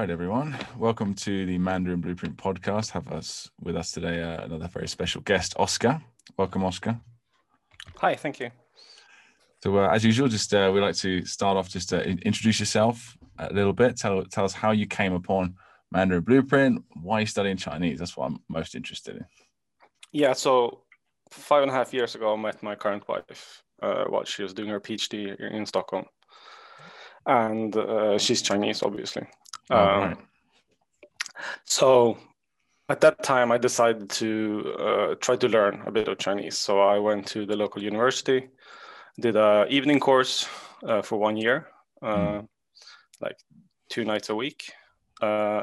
right, everyone. Welcome to the Mandarin Blueprint podcast. Have us with us today uh, another very special guest, Oscar. Welcome, Oscar. Hi, thank you. So, uh, as usual, just uh, we like to start off just to introduce yourself a little bit. Tell tell us how you came upon Mandarin Blueprint, why you studying Chinese. That's what I'm most interested in. Yeah, so five and a half years ago, I met my current wife uh, while she was doing her PhD in Stockholm, and uh, she's Chinese, obviously. Oh, um, right. So at that time, I decided to uh, try to learn a bit of Chinese. So I went to the local university, did a evening course uh, for one year, mm. like two nights a week, uh,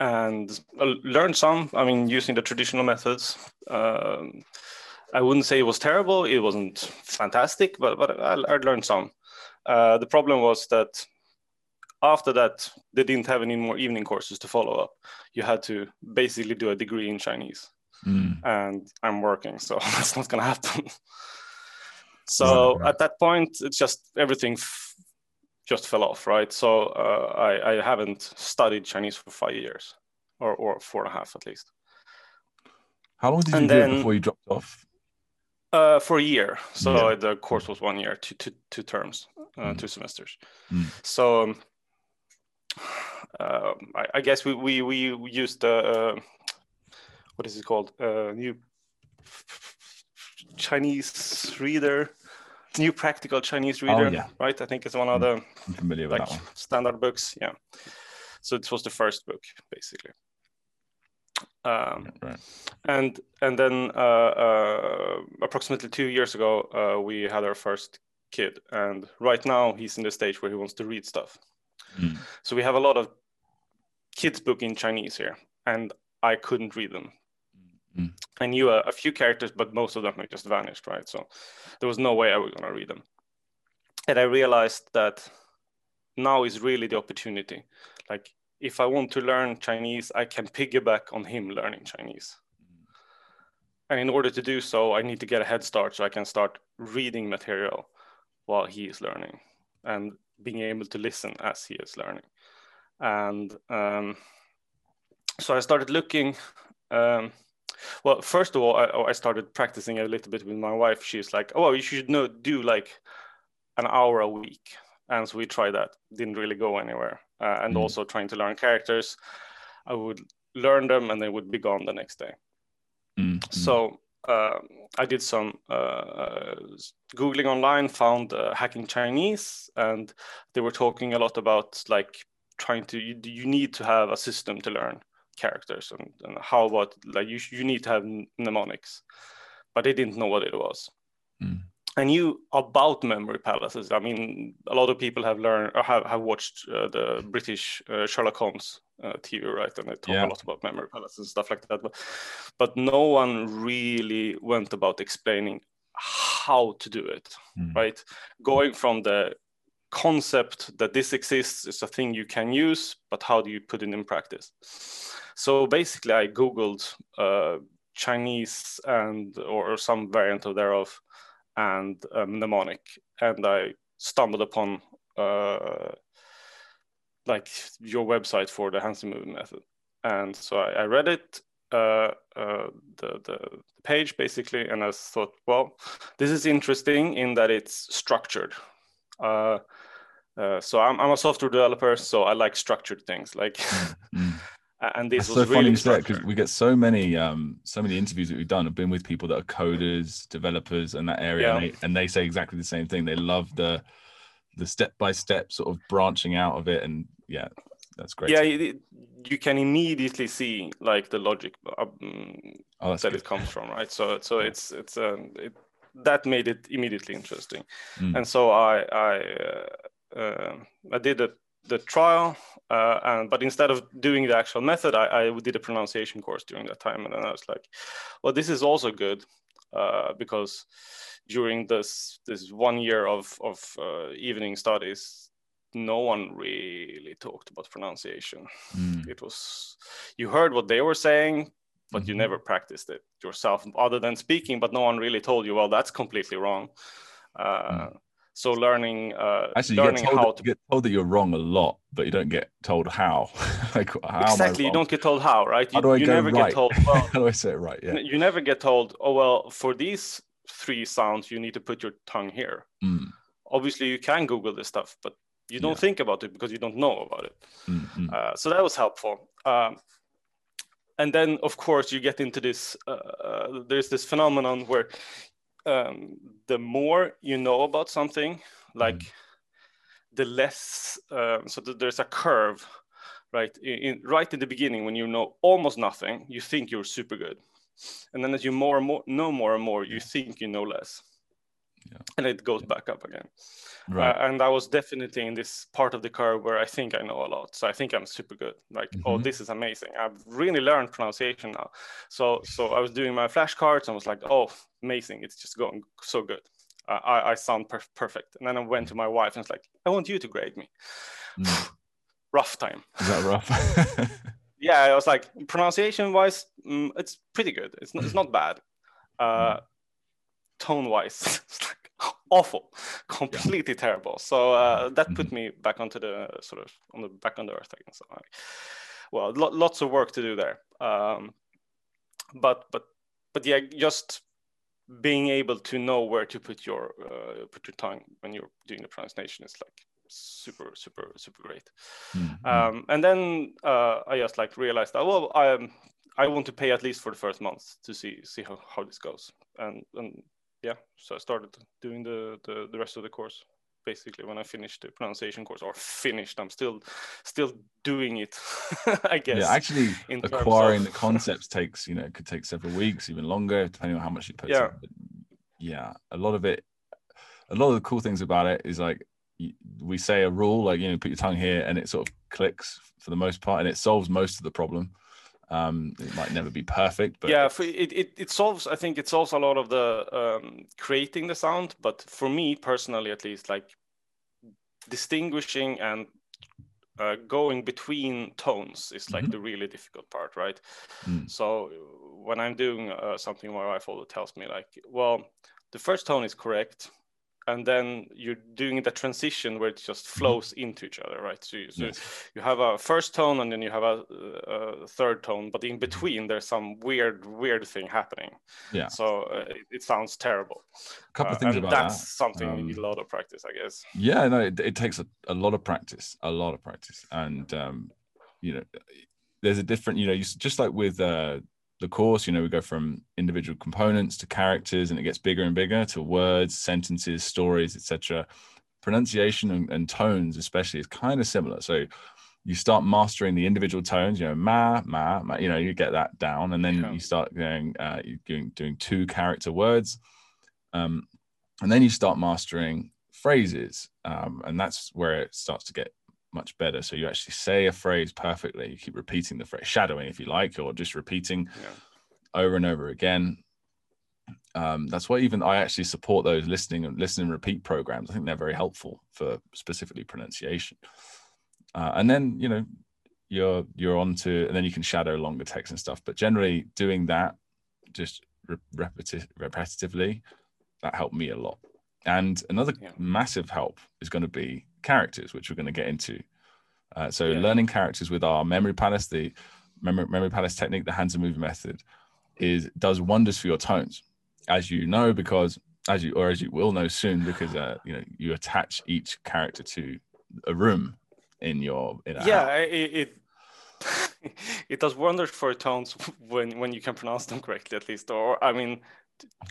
and learned some. I mean, using the traditional methods. Um, I wouldn't say it was terrible. It wasn't fantastic, but but I, I learned some. Uh, the problem was that after that, they didn't have any more evening courses to follow up. You had to basically do a degree in Chinese. Mm. And I'm working, so that's not going to happen. so right. at that point, it's just everything f- just fell off, right? So uh, I, I haven't studied Chinese for five years or, or four and a half at least. How long did you and do then, it before you dropped off? Uh, for a year. So yeah. the course was one year, two, two, two terms, uh, mm. two semesters. Mm. So um, uh, I, I, guess we we we used the uh, what is it called uh, new Chinese reader, new practical Chinese oh, reader, oh, yeah. right? I think it's one of the I'm familiar like, standard books. Yeah, so it was the first book basically. Um, right. And and then uh, uh, approximately two years ago, uh, we had our first kid, and right now he's in the stage where he wants to read stuff. Mm. So we have a lot of kids book in Chinese here, and I couldn't read them. Mm. I knew a, a, few characters, but most of them had just vanished, right? So there was no way I was going to read them. And I realized that now is really the opportunity. Like, if I want to learn Chinese, I can piggyback on him learning Chinese. Mm. And in order to do so, I need to get a head start so I can start reading material while he is learning. And being able to listen as he is learning. And um, so I started looking. Um, well, first of all, I, I, started practicing a little bit with my wife. She's like, "Oh, you should know, do like an hour a week." And so we tried that. Didn't really go anywhere. Uh, and mm. also trying to learn characters, I would learn them and they would be gone the next day. Mm. So I did some uh, googling online, found uh, hacking Chinese, and they were talking a lot about like trying to you, you need to have a system to learn characters and, and how about like you you need to have mnemonics, but they didn't know what it was. Mm. I knew about memory palaces. I mean, a lot of people have learned or have, have watched uh, the British uh, Sherlock Holmes uh, TV, right? And they talk yeah. a lot about memory palaces and stuff like that. But, but no one really went about explaining how to do it, mm. right? Going from the concept that this exists is a thing you can use, but how do you put it in practice? So basically, I Googled uh, Chinese and or some variant of thereof and um, mnemonic, and I stumbled upon uh, like your website for the Hanzi movie method, and so I, I read it, uh, uh, the, the page basically, and I thought, well, this is interesting in that it's structured. Uh, uh, so I'm, I'm a software developer, so I like structured things. Like mm and this That's was so really funny because we get so many um so many interviews that we've done have been with people that are coders developers in that area yeah. and, they, and they say exactly the same thing they love the the step by step sort of branching out of it and yeah that's great yeah it, you can immediately see like the logic um, oh, that good. it comes from right so so it's it's um it, that made it immediately interesting mm. and so i i uh, uh, i did a the trial, uh, and but instead of doing the actual method, I, I, did a pronunciation course during that time, and then I was like, well, this is also good uh, because during this this one year of of uh, evening studies, no one really talked about pronunciation. Mm. It was you heard what they were saying, but mm-hmm. you never practiced it yourself, other than speaking. But no one really told you, well, that's completely wrong. Mm. So learning uh, actually learning how that, to get told that you're wrong a lot, but you don't get told how. like how exactly, you don't get told how, right? You, how do I you go never right? get told. Well, how do I say it right? Yeah. You never get told. Oh well, for these three sounds, you need to put your tongue here. Mm. Obviously, you can Google this stuff, but you don't yeah. think about it because you don't know about it. Mm-hmm. Uh, so that was helpful. Um, and then, of course, you get into this. Uh, uh, there's this phenomenon where um, the more you know about something, like mm. the less. Um, so th- there's a curve, right? In, in, right in the beginning, when you know almost nothing, you think you're super good, and then as you more and more know more and more, you think you know less yeah. and it goes back up again. Right. Uh, and I was definitely in this part of the curve where I think I know a lot. So I think I'm super good. Like, oh, mm-hmm. oh, this is amazing. I've really learned pronunciation now. So so I was doing my flashcards and I was like, oh, amazing. It's just going so good. Uh, I, I sound per- perfect. And then I went to my wife and was like, I want you to grade me. Mm. rough time. Is that rough? yeah, I was like, pronunciation wise, mm, it's pretty good. It's not, it's not bad. Uh, mm tone wise it's like awful completely yeah. terrible so uh, that put mm-hmm. me back onto the sort of on the back on the earth again so like, well lo- lots of work to do there um, but but but yeah just being able to know where to put your uh, put your tongue when you're doing the pronunciation is like super super super great mm-hmm. um, and then uh, i just like realized that well i i want to pay at least for the first month to see see how, how this goes and and yeah, so I started doing the, the, the rest of the course basically when I finished the pronunciation course or finished. I'm still still doing it, I guess. Yeah, actually acquiring of... the concepts takes, you know, it could take several weeks, even longer, depending on how much you put yeah. yeah, a lot of it a lot of the cool things about it is like we say a rule like you know put your tongue here and it sort of clicks for the most part and it solves most of the problem um, it might never be perfect, but yeah, it, it, it solves. I think it solves a lot of the um, creating the sound. But for me personally, at least, like distinguishing and uh, going between tones is like mm-hmm. the really difficult part, right? Mm. So when I'm doing uh, something, my wife always tells me like, well, the first tone is correct, and then you're doing the transition where it just mm-hmm. flows into each other right so, you, so yes. you have a first tone and then you have a, a, third tone but in mm-hmm. between there's some weird weird thing happening yeah so uh, it, it, sounds terrible a couple uh, of things about that's that. something um, you need a lot of practice i guess yeah no it, it takes a, a, lot of practice a lot of practice and um you know there's a different you know you, just like with uh the course you know we go from individual components to characters and it gets bigger and bigger to words sentences stories etc pronunciation and, and, tones especially is kind of similar so you start mastering the individual tones you know ma ma, ma you know you get that down and then yeah. you start going uh doing doing two character words um and then you start mastering phrases um and that's where it starts to get much better. So you actually say a phrase perfectly. You keep repeating the phrase, shadowing if you like, or just repeating yeah. over and over again. Um, that's why even I actually support those listening and listen and repeat programs. I think they're very helpful for specifically pronunciation. Uh, and then you know you're you're on to and then you can shadow longer text and stuff. But generally doing that just re- repeti- repetitively that helped me a lot. And another yeah. massive help is going to be characters, which we're going to get into. Uh, so yeah. learning characters with our memory palace, the memory, memory palace technique, the Hanzi movie method, is does wonders for your tones, as you know, because as you or as you will know soon, because uh, you know you attach each character to a room in your in yeah it, it it does wonders for tones when when you can pronounce them correctly at least or i mean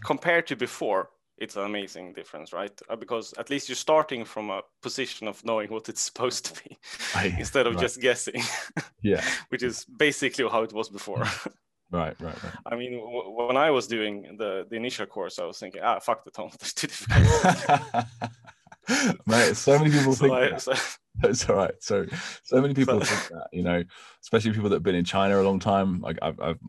compared to before it's an amazing difference, right? Uh, because at least you're starting from a position of knowing what it's supposed to be instead of right. just guessing. yeah. Which is basically how it was before. right, right, right. I mean, w- when I was doing the, the initial course, I was thinking, ah, fuck the tone. That's too difficult. Mate, so many people so think I, that. So... That's all right. So, so many people think that, you know, especially people that have been in China a long time. Like I've, I've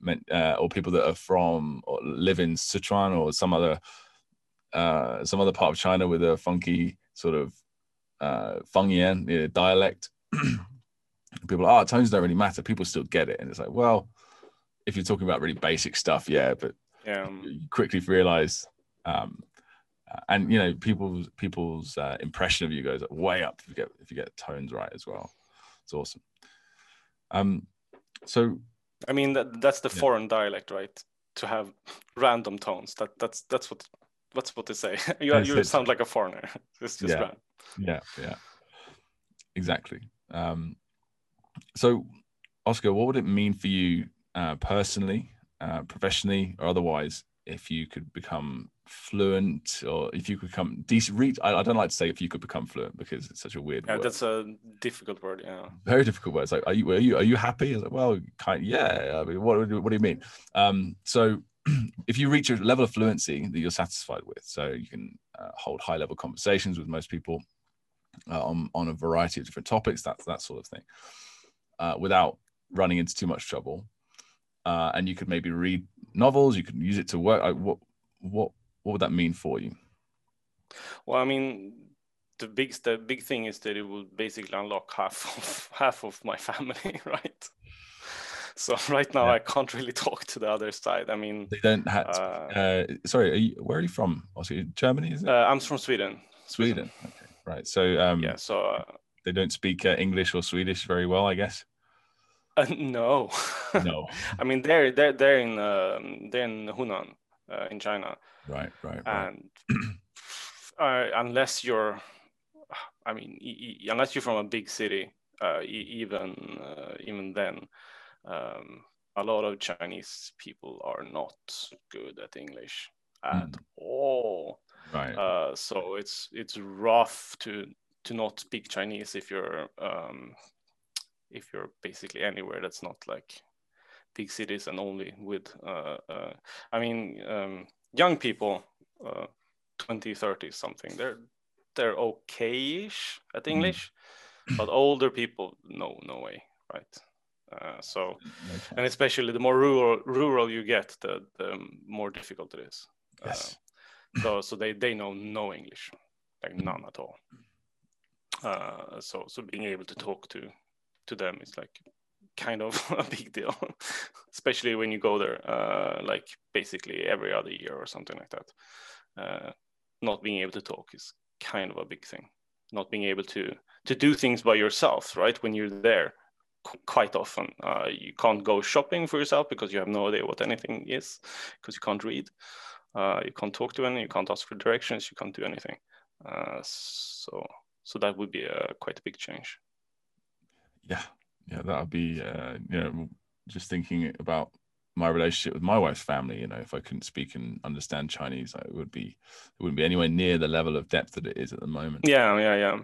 met, uh, or people that are from or live in Sichuan or some other uh, some other part of China with a funky sort of uh, Fengyan you know, dialect. people are, oh, tones don't really matter. People still get it. And it's like, well, if you're talking about really basic stuff, yeah, but yeah. you quickly realize um, uh, and you know people's people's uh, impression of you goes way up if you get if you get tones right as well. It's awesome. Um, so I mean that that's the yeah. foreign dialect, right? To have random tones. That that's that's what that's what they say. you you sound like a foreigner. It's just yeah. Yeah, yeah, exactly. Um, so, Oscar, what would it mean for you uh, personally, uh, professionally, or otherwise if you could become fluent or if you could become decent reach I, I, don't like to say if you could become fluent because it's such a weird yeah word. that's a difficult word yeah very difficult word it's like are you are you are you happy like well kind of, yeah I mean what, what do you mean um so if you reach a level of fluency that you're satisfied with so you can uh, hold high level conversations with most people uh, on on a variety of different topics that's that sort of thing uh, without running into too much trouble uh, and you could maybe read novels. You could use it to work. what what what would that mean for you? Well, I mean, the big the big thing is that it will basically unlock half of half of my family, right? So right now yeah. I can't really talk to the other side. I mean, they don't have. Uh, uh, sorry, are you, where are you from? Germany, is it? Uh, I'm from Sweden. Sweden. Okay, right. So um, yeah, so uh, they don't speak uh, English or Swedish very well, I guess. Uh, no. no. I mean, they're they're they're in um, they're in Hunan, uh, in China. Right, right. right. And uh, unless you're, I mean, unless you're from a big city, even uh, even then, um, a lot of Chinese people are not good at English at mm. all. Right. Uh, so it's it's rough to to not speak Chinese if you're um, if you're basically anywhere that's not like big cities and only with uh, uh, i mean um, young people uh, 20 30 something they're they're okay-ish at mm-hmm. english mm. but older people no no way right uh, so okay. and especially the more rural rural you get the, the more difficult it is uh, yes. so so they they know no english like none at all uh, so so being able to talk to to them is like kind of a big deal, especially when you go there, uh, like basically every other year or something like that. Uh, not being able to talk is kind of a big thing. Not being able to to do things by yourself, right? When you're there, quite often uh, you can't go shopping for yourself because you have no idea what anything is, because you can't read. Uh, you can't talk to anyone. You can't ask for directions. You can't do anything. Uh, so so that would be a quite a big change yeah, yeah, that would be, uh, you know, just thinking about my relationship with my wife's family. You know, if I couldn't speak and understand Chinese, it would be, it wouldn't be anywhere near the level of depth that it is at the moment. Yeah, yeah, yeah.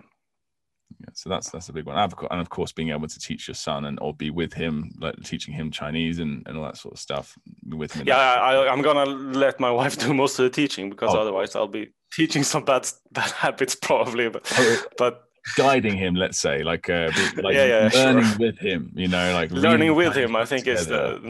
Yeah, so that's that's a big one, and of course, being able to teach your son and or be with him, like teaching him Chinese and, and all that sort of stuff with him. Yeah, I, I'm gonna let my wife do most of the teaching because oh. otherwise I'll be teaching some bad bad habits probably. But oh, but guiding him let's say like uh like yeah, yeah, learning sure. with him you know like learning with him i think together. is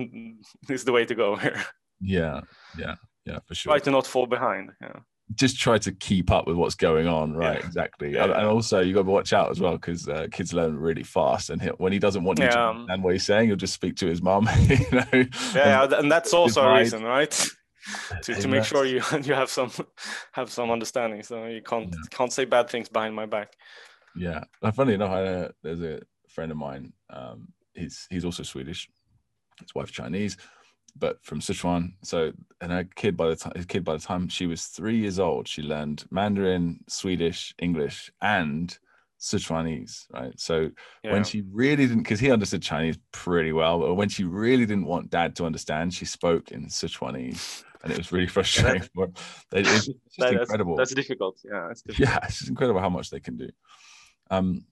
the is the way to go here yeah yeah yeah for sure try to not fall behind yeah just try to keep up with what's going on right yeah. exactly and, and, also you got to watch out as well because uh, kids learn really fast and he, when he doesn't want you to understand what he's saying he'll just speak to his mom you know yeah and, and that's also a reason right to, to make sure you you have some have some understanding so you can't yeah. can't say bad things behind my back yeah, funny enough, I, uh, there's a friend of mine. Um, he's he's also Swedish. His wife's Chinese, but from Sichuan. So, and her kid by the time his kid by the time she was three years old, she learned Mandarin, Swedish, English, and Sichuanese, right? So yeah. when she really didn't, because he understood Chinese pretty well, but when she really didn't want dad to understand, she spoke in Sichuanese, and it was really frustrating. for It's just that, incredible. That's, that's difficult. Yeah, difficult. yeah, it's just incredible how much they can do. Um,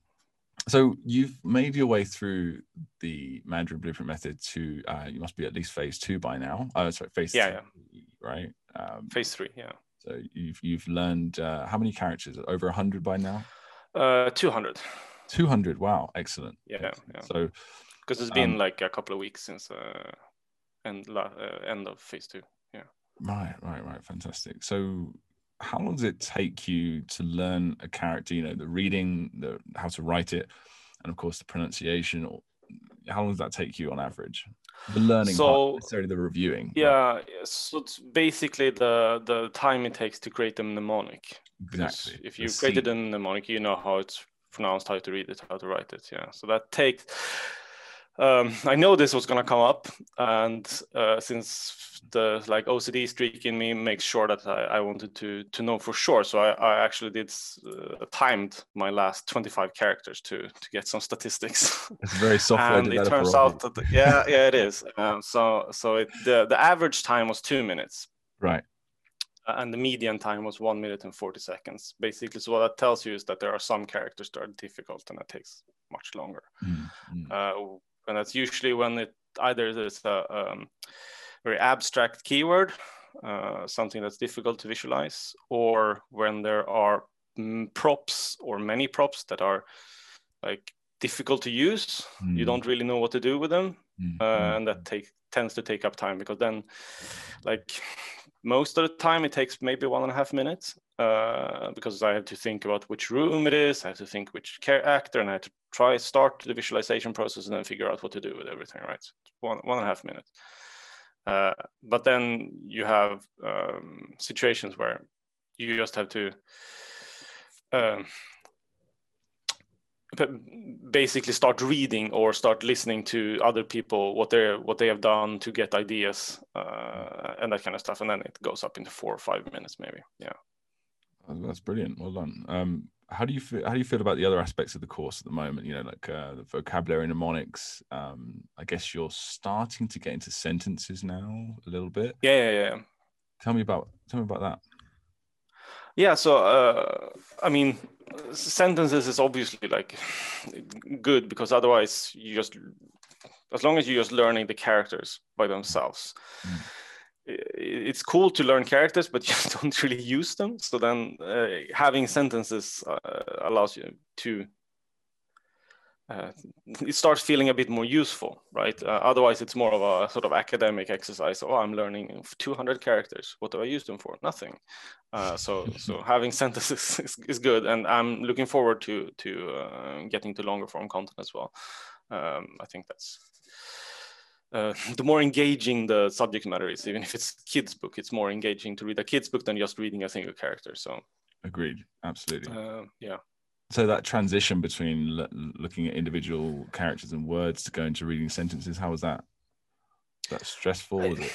so you've made your way through the Mandarin Blueprint method to uh, you must be at least phase two by now. Oh, sorry, phase yeah, three, yeah. right? Um, phase three, yeah. So you've you've learned uh, how many characters? Over hundred by now? Uh, two hundred. Two hundred. Wow, excellent. Yeah, excellent. yeah. So because it's been um, like a couple of weeks since uh, end uh, end of phase two. Yeah. Right, right, right. Fantastic. So how long does it take you to learn a character you know the reading the how to write it and of course the pronunciation Or how long does that take you on average The learning so, part, necessarily the reviewing. Yeah, right? so it's basically the the time it takes to create a mnemonic. Exactly. If you created a mnemonic, you know how it's pronounced, how to read it, how to write it. Yeah. So that takes um, I know this was going to come up, and uh, since the like OCD streak in me makes sure that I, I wanted to to know for sure, so I, I actually did uh, timed my last 25 characters to to get some statistics. It's very software. and it turns out that yeah, yeah, it is. Um, so so it, the the average time was two minutes. Right. And the median time was one minute and 40 seconds. Basically, so what that tells you is that there are some characters that are difficult and that takes much longer. Mm-hmm. Uh, and that's usually when it either there's a um, very abstract keyword, uh, something that's difficult to visualize, or when there are mm, props or many props that are like difficult to use. Mm. You don't really know what to do with them, mm. uh, and that take tends to take up time because then, like most of the time, it takes maybe one and a half minutes uh, because I have to think about which room it is. I have to think which care actor, and I have to try start the visualization process and then figure out what to do with everything. Right, one one and a half minutes. Uh, but then you have um, situations where you just have to um, basically start reading or start listening to other people what they what they have done to get ideas uh, and that kind of stuff and then it goes up into four or five minutes maybe yeah that's brilliant. Well done. Um, how do you feel how do you feel about the other aspects of the course at the moment? You know like uh, the vocabulary mnemonics. Um, i guess you're starting to get into sentences now a little bit. Yeah yeah yeah. Tell me about tell me about that. Yeah so uh, i mean sentences is obviously like good because otherwise you just as long as you're just learning the characters by themselves. Mm. It's cool to learn characters but you don't really use them so then uh, having sentences uh, allows you to uh, it starts feeling a bit more useful, right? Uh, otherwise, it's more of a sort of academic exercise. Oh, I'm learning 200 characters. What do I use them for? Nothing. Uh, so, so having sentences is, is, good, and I'm looking forward to to uh, getting to longer form content as well. Um, I think that's uh, the more engaging the subject matter is. Even if it's kids book, it's more engaging to read a kids book than just reading a single character. So, agreed, absolutely. yeah so that transition between looking at individual characters and words to go into reading sentences how was that was that stressful was it?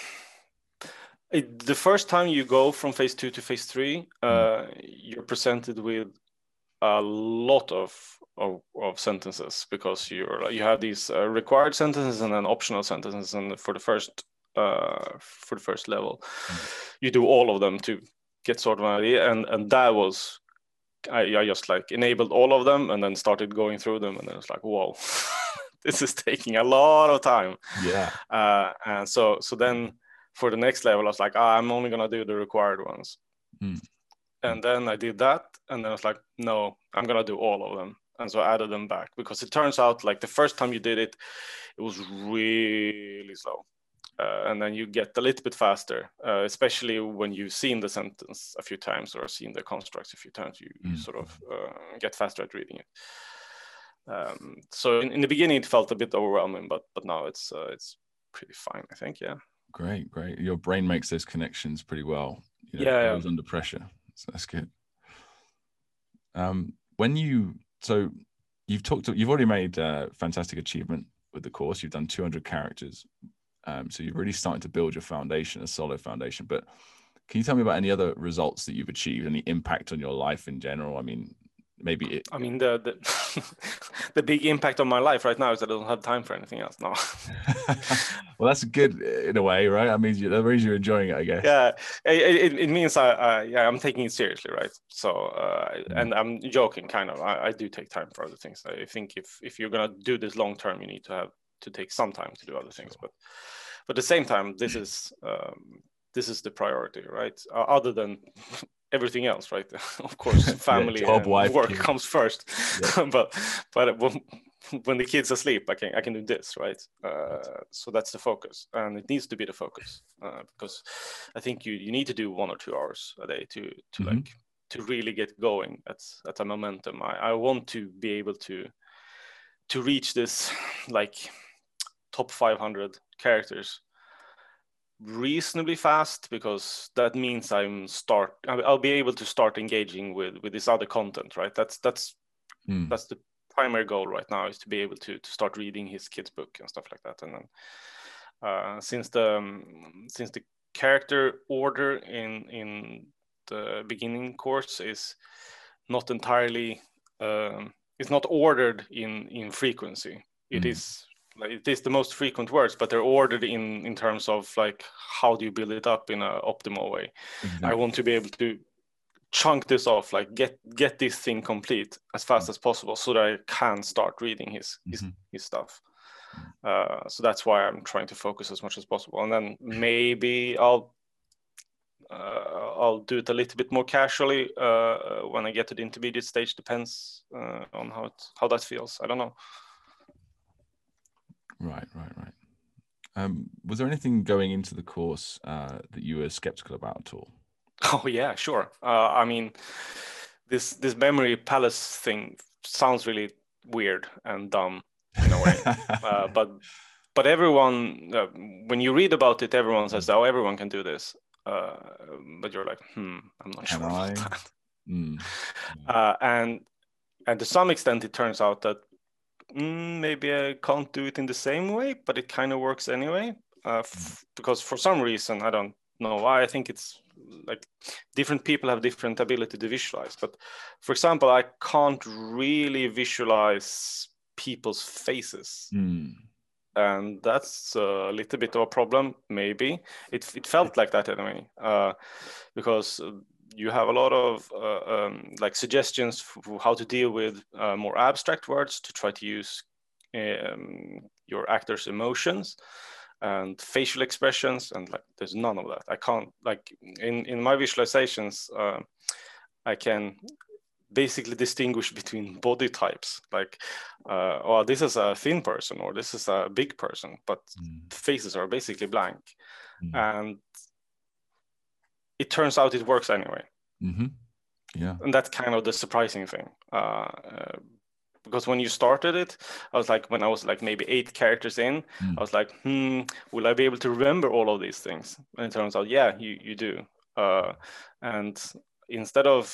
it the first time you go from phase two to phase three uh, mm. you're presented with a lot of, of, of sentences because you're you have these uh, required sentences and then optional sentences and for the first uh, for the first level. Mm. you do all of them to get sort of an idea. And and that was I, I just like enabled all of them and then started going through them and then it's like whoa this is taking a lot of time. Yeah. Uh, and so so then for the next level i was like oh, i'm only going to do the required ones. Mm. and then i did that and then i was like no i'm going to do all of them and so i added them back because it turns out like the first time you did it it was really slow uh, and then you get a little bit faster, uh, especially when you've seen the sentence a few times or seen the constructs a few times. You, mm. sort of uh, get faster at reading it. Um, so in, in, the beginning, it felt a bit overwhelming, but but now it's uh, it's pretty fine. I think, yeah. Great, great. Your brain makes those connections pretty well. You know, yeah, yeah. under pressure, so that's good. Um, when you so you've talked, you've already made uh, fantastic achievement with the course. You've done 200 characters um, so you're really starting to build your foundation, a solid foundation. But can you tell me about any other results that you've achieved, any impact on your life in general? I mean, maybe it... I mean, the the, the big impact on my life right now is that I don't have time for anything else now. well, that's good in a way, right? I mean, that means you're enjoying it, I guess. Yeah, it, it, means I, I, yeah I'm taking it seriously, right? So uh, mm. and I'm joking, kind of. I, I do take time for other things. I think if if you're gonna do this long term, you need to have to take some time to do other things but but at the same time this is um, this is the priority right uh, other than everything else right of course family yeah, job, wife, work kid. comes first yeah. but but when, when the kids are asleep i can i can do this right uh, so that's the focus and it needs to be the focus uh, because i think you you need to do one or two hours a day to to mm-hmm. like to really get going at at a momentum I, I want to be able to to reach this like top 500 characters reasonably fast because that means I'm start I'll be able to start engaging with with this other content, right? That's that's mm. that's the primary goal right now is to be able to to start reading his kids book and stuff like that. And then uh, since the um, since the character order in in the beginning course is not entirely um, it's not ordered in in frequency. It mm. is like it is the most frequent words, but they're ordered in in terms of like how do you build it up in an optimal way. Exactly. I want to be able to chunk this off, like get get this thing complete as fast mm-hmm. as possible, so that I can start reading his his mm-hmm. his stuff. Uh, so that's why I'm trying to focus as much as possible, and then maybe I'll uh, I'll do it a little bit more casually uh, when I get to the intermediate stage. Depends uh, on how it, how that feels. I don't know. Right, right, right. Um, was there anything going into the course uh, that you were skeptical about at all? Oh yeah, sure. Uh, I mean, this this memory palace thing sounds really weird and dumb in a way, uh, but but everyone uh, when you read about it, everyone says, "Oh, everyone can do this," uh, but you're like, "Hmm, I'm not can sure I? about that." Mm. and and to some extent, it turns out that mm, maybe I can't do it in the same way, but it kind of works anyway. Uh, f- because for some reason, I don't know why. I think it's like different people have different ability to visualize. But for example, I can't really visualize people's faces. Mm. And that's a little bit of a problem, maybe. It, it felt like that anyway, uh, because you have a lot of uh, um, like suggestions for how to deal with uh, more abstract words to try to use um, your actor's emotions and facial expressions and like there's none of that i can't like in in my visualizations uh, i can basically distinguish between body types like uh, oh this is a thin person or this is a big person but mm. faces are basically blank mm. and it turns out it works anyway. Mm-hmm. Yeah. And that's kind of the surprising thing. Uh, uh, because when you started it, I was like, when I was like maybe eight characters in, mm. I was like, hmm, will I be able to remember all of these things? And it turns out, yeah, you, you do. Uh, and instead of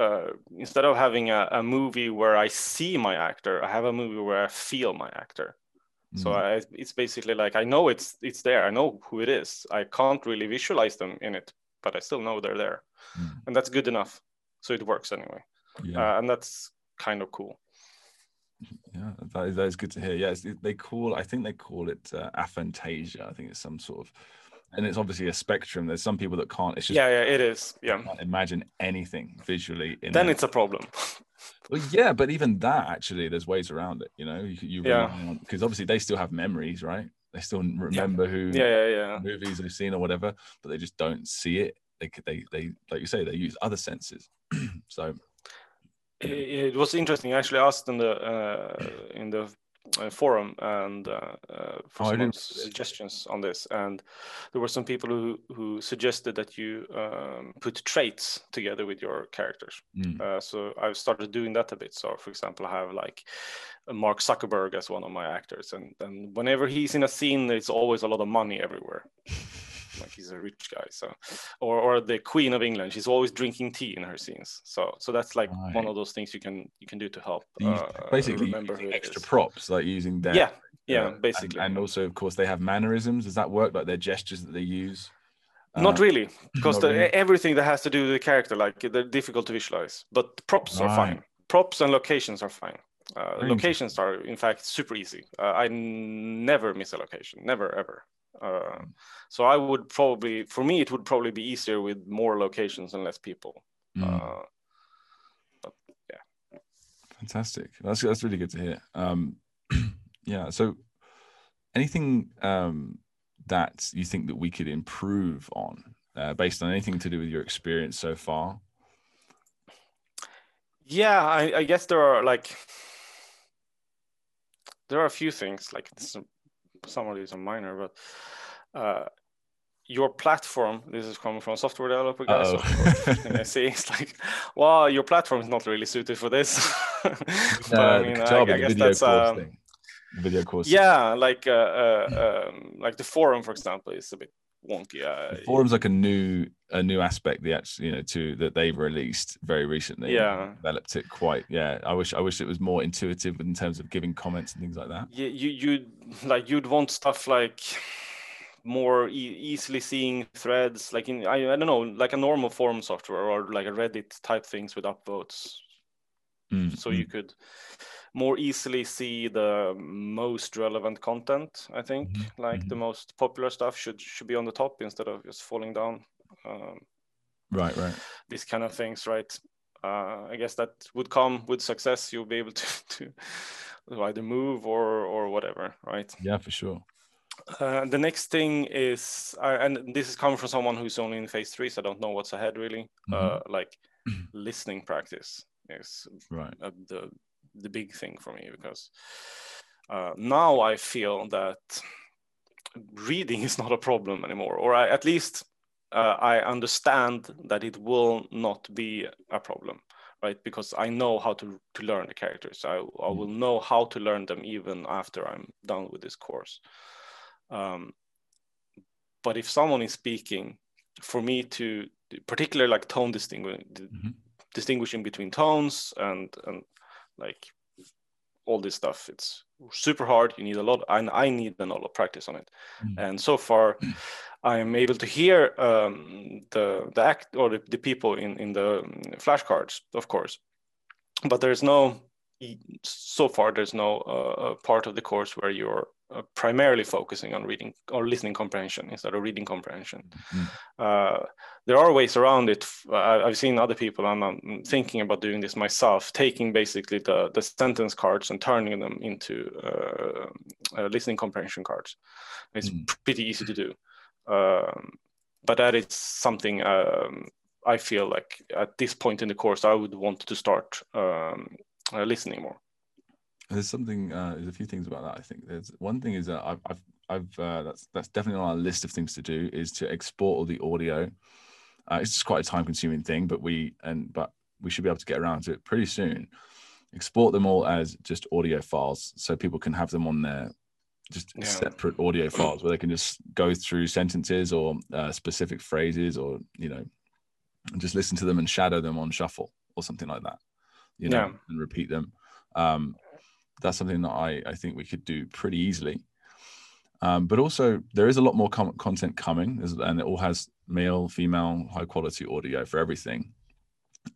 uh, instead of having a, a, movie where I see my actor, I have a movie where I feel my actor. Mm. So I, it's basically like I know it's it's there. I know who it is. I can't really visualize them in it, but I still know they're there, mm. and that's good enough. So it works anyway, yeah. uh, and that's kind of cool. Yeah, that is, that is good to hear. Yes, they call. I think they call it uh, aphantasia. I think it's some sort of, and it's obviously a spectrum. There's some people that can't. It's just yeah, yeah, it is. Yeah, imagine anything visually. then it's a problem. well, yeah, but even that actually, there's ways around it. You know, you, you yeah, because obviously they still have memories, right? They still remember yeah. who yeah, yeah, movies they've seen or whatever, but they just don't see it. They they they like you say they use other senses. so it, it, was interesting. I actually asked in the uh, in the forum and uh, uh, for oh, some suggestions on this, and there were some people who who suggested that you um, put traits together with your characters. Mm. so I've started doing that a bit. So, for example, I have like Mark Zuckerberg as one of my actors, and and whenever he's in a scene, there's always a lot of money everywhere. like he's a rich guy so or or the queen of england she's always drinking tea in her scenes. So so that's like right. one of those things you can you can do to help uh, basically remember extra props like using that yeah yeah uh, basically. and, and, also of course they have mannerisms. Does that work? Like their gestures that they use? Not uh, really because not the, really. everything that has to do with the character like they're difficult to visualize but props right. are fine. Props and locations are fine. Uh, locations are in fact super easy. Uh, I never miss a location never ever uh, so I would probably, for me, it would probably be easier with more locations and less people. Mm. Uh, but yeah. Fantastic. That's that's really good to hear. Um, yeah. So, anything um, that you think that we could improve on, uh, based on anything to do with your experience so far? Yeah, I, I guess there are like there are a few things like of these are minor, but uh, your platform this is coming from software developer guys. So i see it's like well your platform is not really suited for this. But i mean I, I, guess that's course um, video course. Yeah, like uh, uh, um, like the forum, for example, is a bit wonky. Uh, forum's like a new a new aspect the actually you know to that they've released very recently. Yeah, developed it quite. Yeah, I wish I wish it was more intuitive in terms of giving comments and things like that. Yeah, you you like you'd want stuff like more e- easily seeing threads like in I, I don't know like a normal forum software or like a reddit type things with upvotes mm, so mm. you could more easily see the most relevant content i think mm-hmm. like mm-hmm. the most popular stuff should should be on the top instead of just falling down um, right right these kind of things right uh, i guess that would come with success you'll be able to to either move or or whatever right yeah for sure uh, the next thing is, uh, and this is coming from someone who's only in phase three, so I don't know what's ahead really. Mm-hmm. Uh, like listening practice is right. the the big thing for me because uh, now I feel that reading is not a problem anymore, or I, at least uh, I understand that it will not be a problem right because i know how to, to learn the characters I, I mm. will know how to learn them even after i'm done with this course um, but if someone is speaking, for me to particularly like tone distinguishing, mm-hmm. distinguishing between tones and and like all this stuff, it's super hard. You need a lot, and I need a lot of practice on it. Mm-hmm. And so far, I am able to hear um, the the act or the, the people in in the flashcards, of course, but there's no so far there's no uh, part of the course where you're uh, primarily focusing on reading or listening comprehension instead of reading comprehension. Mm. Uh, there are ways around it. I've seen other people, and I'm thinking about doing this myself, taking basically the, the sentence cards and turning them into uh, uh listening comprehension cards. It's mm. pretty easy to do. Um, but that is something um, I feel like at this point in the course, I would want to start um, uh, listening more there's something uh, there's a few things about that i think there's one thing is that i've i've, I've uh, that's that's definitely on our list of things to do is to export all the audio uh, it's just quite a time consuming thing but we and but we should be able to get around to it pretty soon export them all as just audio files so people can have them on their just yeah. separate audio files where they can just go through sentences or uh, specific phrases or you know just listen to them and shadow them on shuffle or something like that you know yeah. and repeat them um, that's something that I, I think we could do pretty easily. Um, but also, there is a lot more com- content coming, and it all has male, female, high quality audio for everything.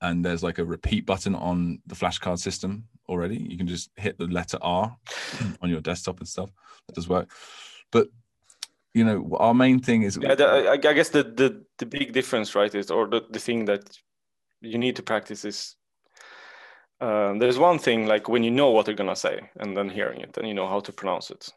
And there's like a repeat button on the flashcard system already. You can just hit the letter R on your desktop and stuff. That does work. But you know, our main thing is. Yeah, the, I guess the, the the big difference, right, is or the, the thing that you need to practice is um, there's one thing like when you know what they're gonna say and then hearing it and you know how to pronounce it,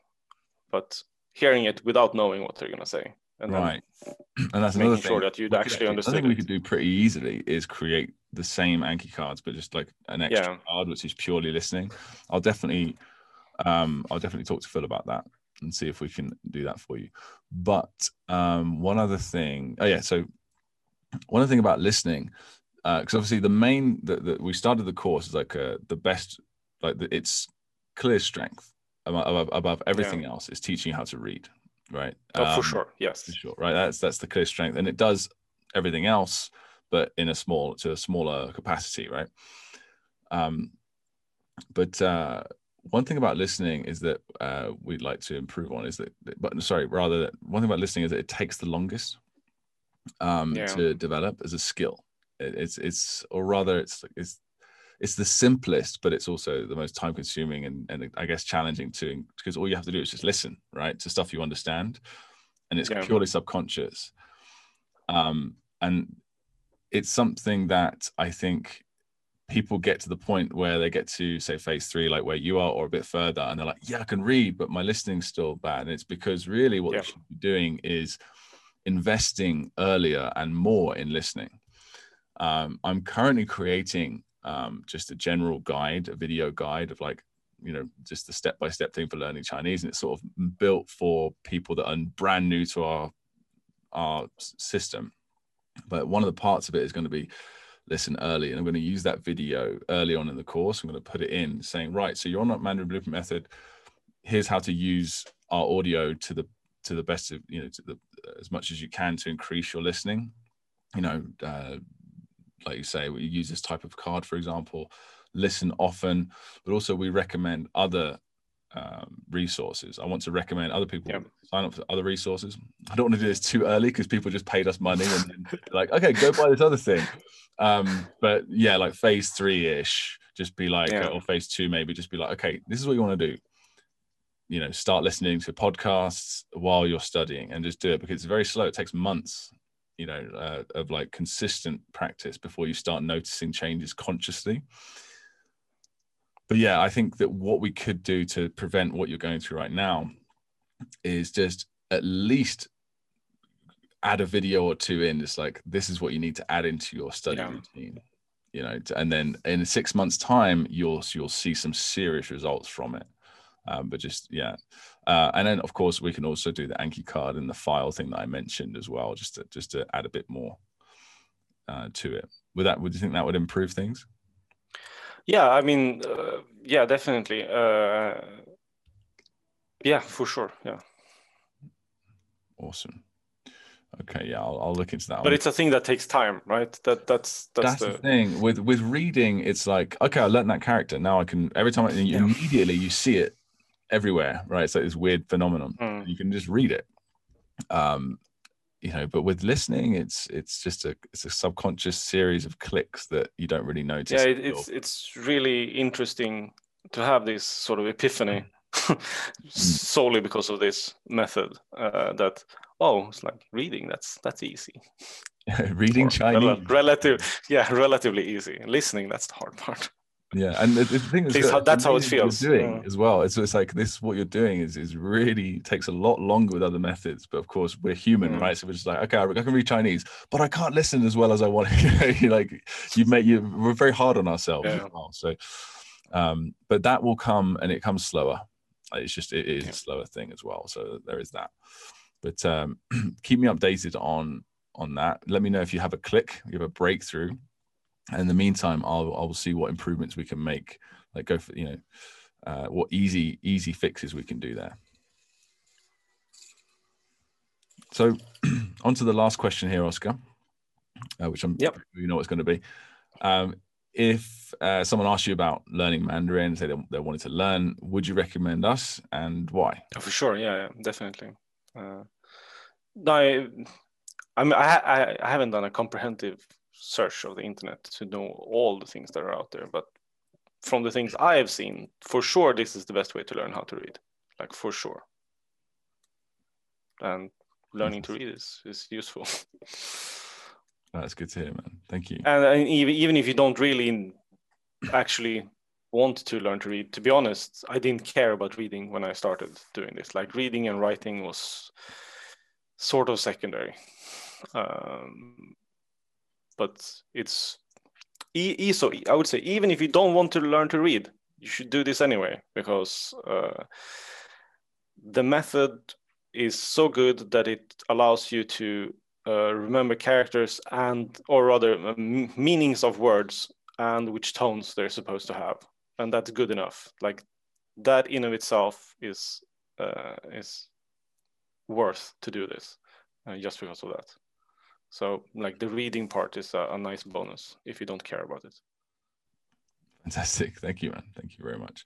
but hearing it without knowing what they're gonna say and right, and that's another thing. sure that you'd actually understand. I think we could do pretty easily is create the same Anki cards, but just like an extra yeah. card which is purely listening. I'll definitely, um, I'll definitely talk to Phil about that and see if we can do that for you. But um, one other thing, oh yeah, so one other thing about listening because uh, obviously the main that we started the course is like uh, the best like the, it's clear strength above, above everything yeah. else is teaching you how to read right? Oh, um, for sure. Yes. for sure right? That's that's the clear strength. And it does everything else but in a small to a smaller capacity right? Um but uh one thing about listening is that uh, we'd like to improve on is that, but sorry, rather, one thing about listening is that it takes the longest um, yeah. to develop as a skill it's it's or rather it's it's it's the simplest, but it's also the most time consuming and, and I guess challenging too, because all you have to do is just listen, right, to stuff you understand, and it's yeah. purely subconscious. Um, and it's something that I think people get to the point where they get to say phase three, like where you are, or a bit further, and they're like, yeah, I can read, but my listening's still bad. And it's because really what yeah. you should be doing is investing earlier and more in listening um, I'm currently creating um, just a general guide, a video guide of like, you know, just the step by step thing for learning Chinese. And it's sort of built for people that are brand new to our, our system. But one of the parts of it is going to be listen early. And I'm going to use that video early on in the course. I'm going to put it in saying, right, so you're that Mandarin Blueprint method here's how to use our audio to the to the best of you know to the as much as you can to increase your listening you know uh, like you say we use this type of card for example listen often but also we recommend other um, resources. I want to recommend other people yep. sign up for other resources. I don't want to do this too early because people just paid us money and like okay go buy this other thing. Um but yeah like phase three ish just be like yeah. or phase two maybe just be like okay this is what you want to do. You know start listening to podcasts while you're studying and just do it because it's very slow. It takes months you know uh, of like consistent practice before you start noticing changes consciously. But yeah i think that what we could do to prevent what you're going through right now is just at least add a video or two in. It's like this is what you need to add into your study yeah. routine you know and then in six months time you'll you'll see some serious results from it. Um, but just yeah, uh, and then of course we can also do the Anki card and the file thing that I mentioned as well, just to just to add a bit more uh, to it. Would that would you think that would improve things? Yeah, I mean, uh, yeah, definitely. Uh, yeah, for sure. Yeah. Awesome. Okay, yeah, I'll, I'll look into that. But one. it's a thing that takes time, right? That that's that's, that's the... the... thing with with reading. It's like okay, I learned that character. Now I can every time I, yeah. immediately you see it everywhere, right? So it's like this weird phenomenon. Mm. You can just read it. Um, you know, but with listening, it's it's just a it's a subconscious series of clicks that you don't really notice. Yeah, it's it's really interesting to have this sort of epiphany mm. solely because of this method. Uh, that oh, it's like reading. That's that's easy. reading Chinese, rel- relative, yeah, relatively easy. Listening, that's the hard part yeah and the, the thing is that, that's how it feels doing yeah. as well it's, it's like this what you're doing is is really takes a lot longer with other methods but of course we're human mm. right so we're just like okay i can read chinese but i can't listen as well as i want you like you make you we're very hard on ourselves yeah. well, so um but that will come and it comes slower it's just it is yeah. a slower thing as well so there is that but um keep me updated on on that let me know if you have a click you have a breakthrough and in the meantime i'll i'll see what improvements we can make like go for you know uh, what easy easy fixes we can do there. So on to the last question here oscar uh, which i'm yep. you know what's going to be. Um, if uh, someone asks you about learning mandarin say they, they wanted to learn would you recommend us and why? Oh, for sure. Yeah, yeah definitely. Uh, I, I, mean, I, I haven't done a comprehensive search of the internet to know all the things that are out there. But from the things I have seen, for sure, this is the best way to learn how to read, like for sure. And learning to read is, is useful. That's good to hear, man. Thank you. And, and even, even if you don't really actually want to learn to read, to be honest, I didn't care about reading when I started doing this. Like reading and writing was sort of secondary. Um, but it's e- so I would say even if you don't want to learn to read, you should do this anyway because uh, the method is so good that it allows you to uh, remember characters and or rather uh, meanings of words and which tones they're supposed to have and that's good enough. Like that in of itself is uh, is worth to do this uh, just because of that so like the reading part is a, a nice bonus if you don't care about it. Fantastic. Thank you, man. Thank you very much.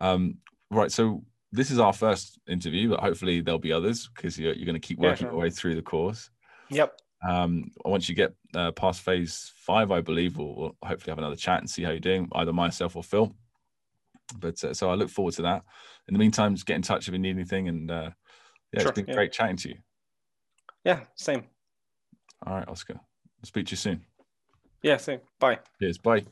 Um, right. So this is our first interview, but hopefully there'll be others because you're, you're going to keep working yeah, your way through the course. Yep. Um, once you get uh, past phase five, I believe we'll, we'll, hopefully have another chat and see how you're doing, either myself or Phil. But uh, so I look forward to that. In the meantime, just get in touch if you need anything. And uh, yeah, sure, it's been yeah. great chatting to you. Yeah, same. All right, Oscar. I'll speak to you soon. Yeah, same. Bye. Cheers. Bye.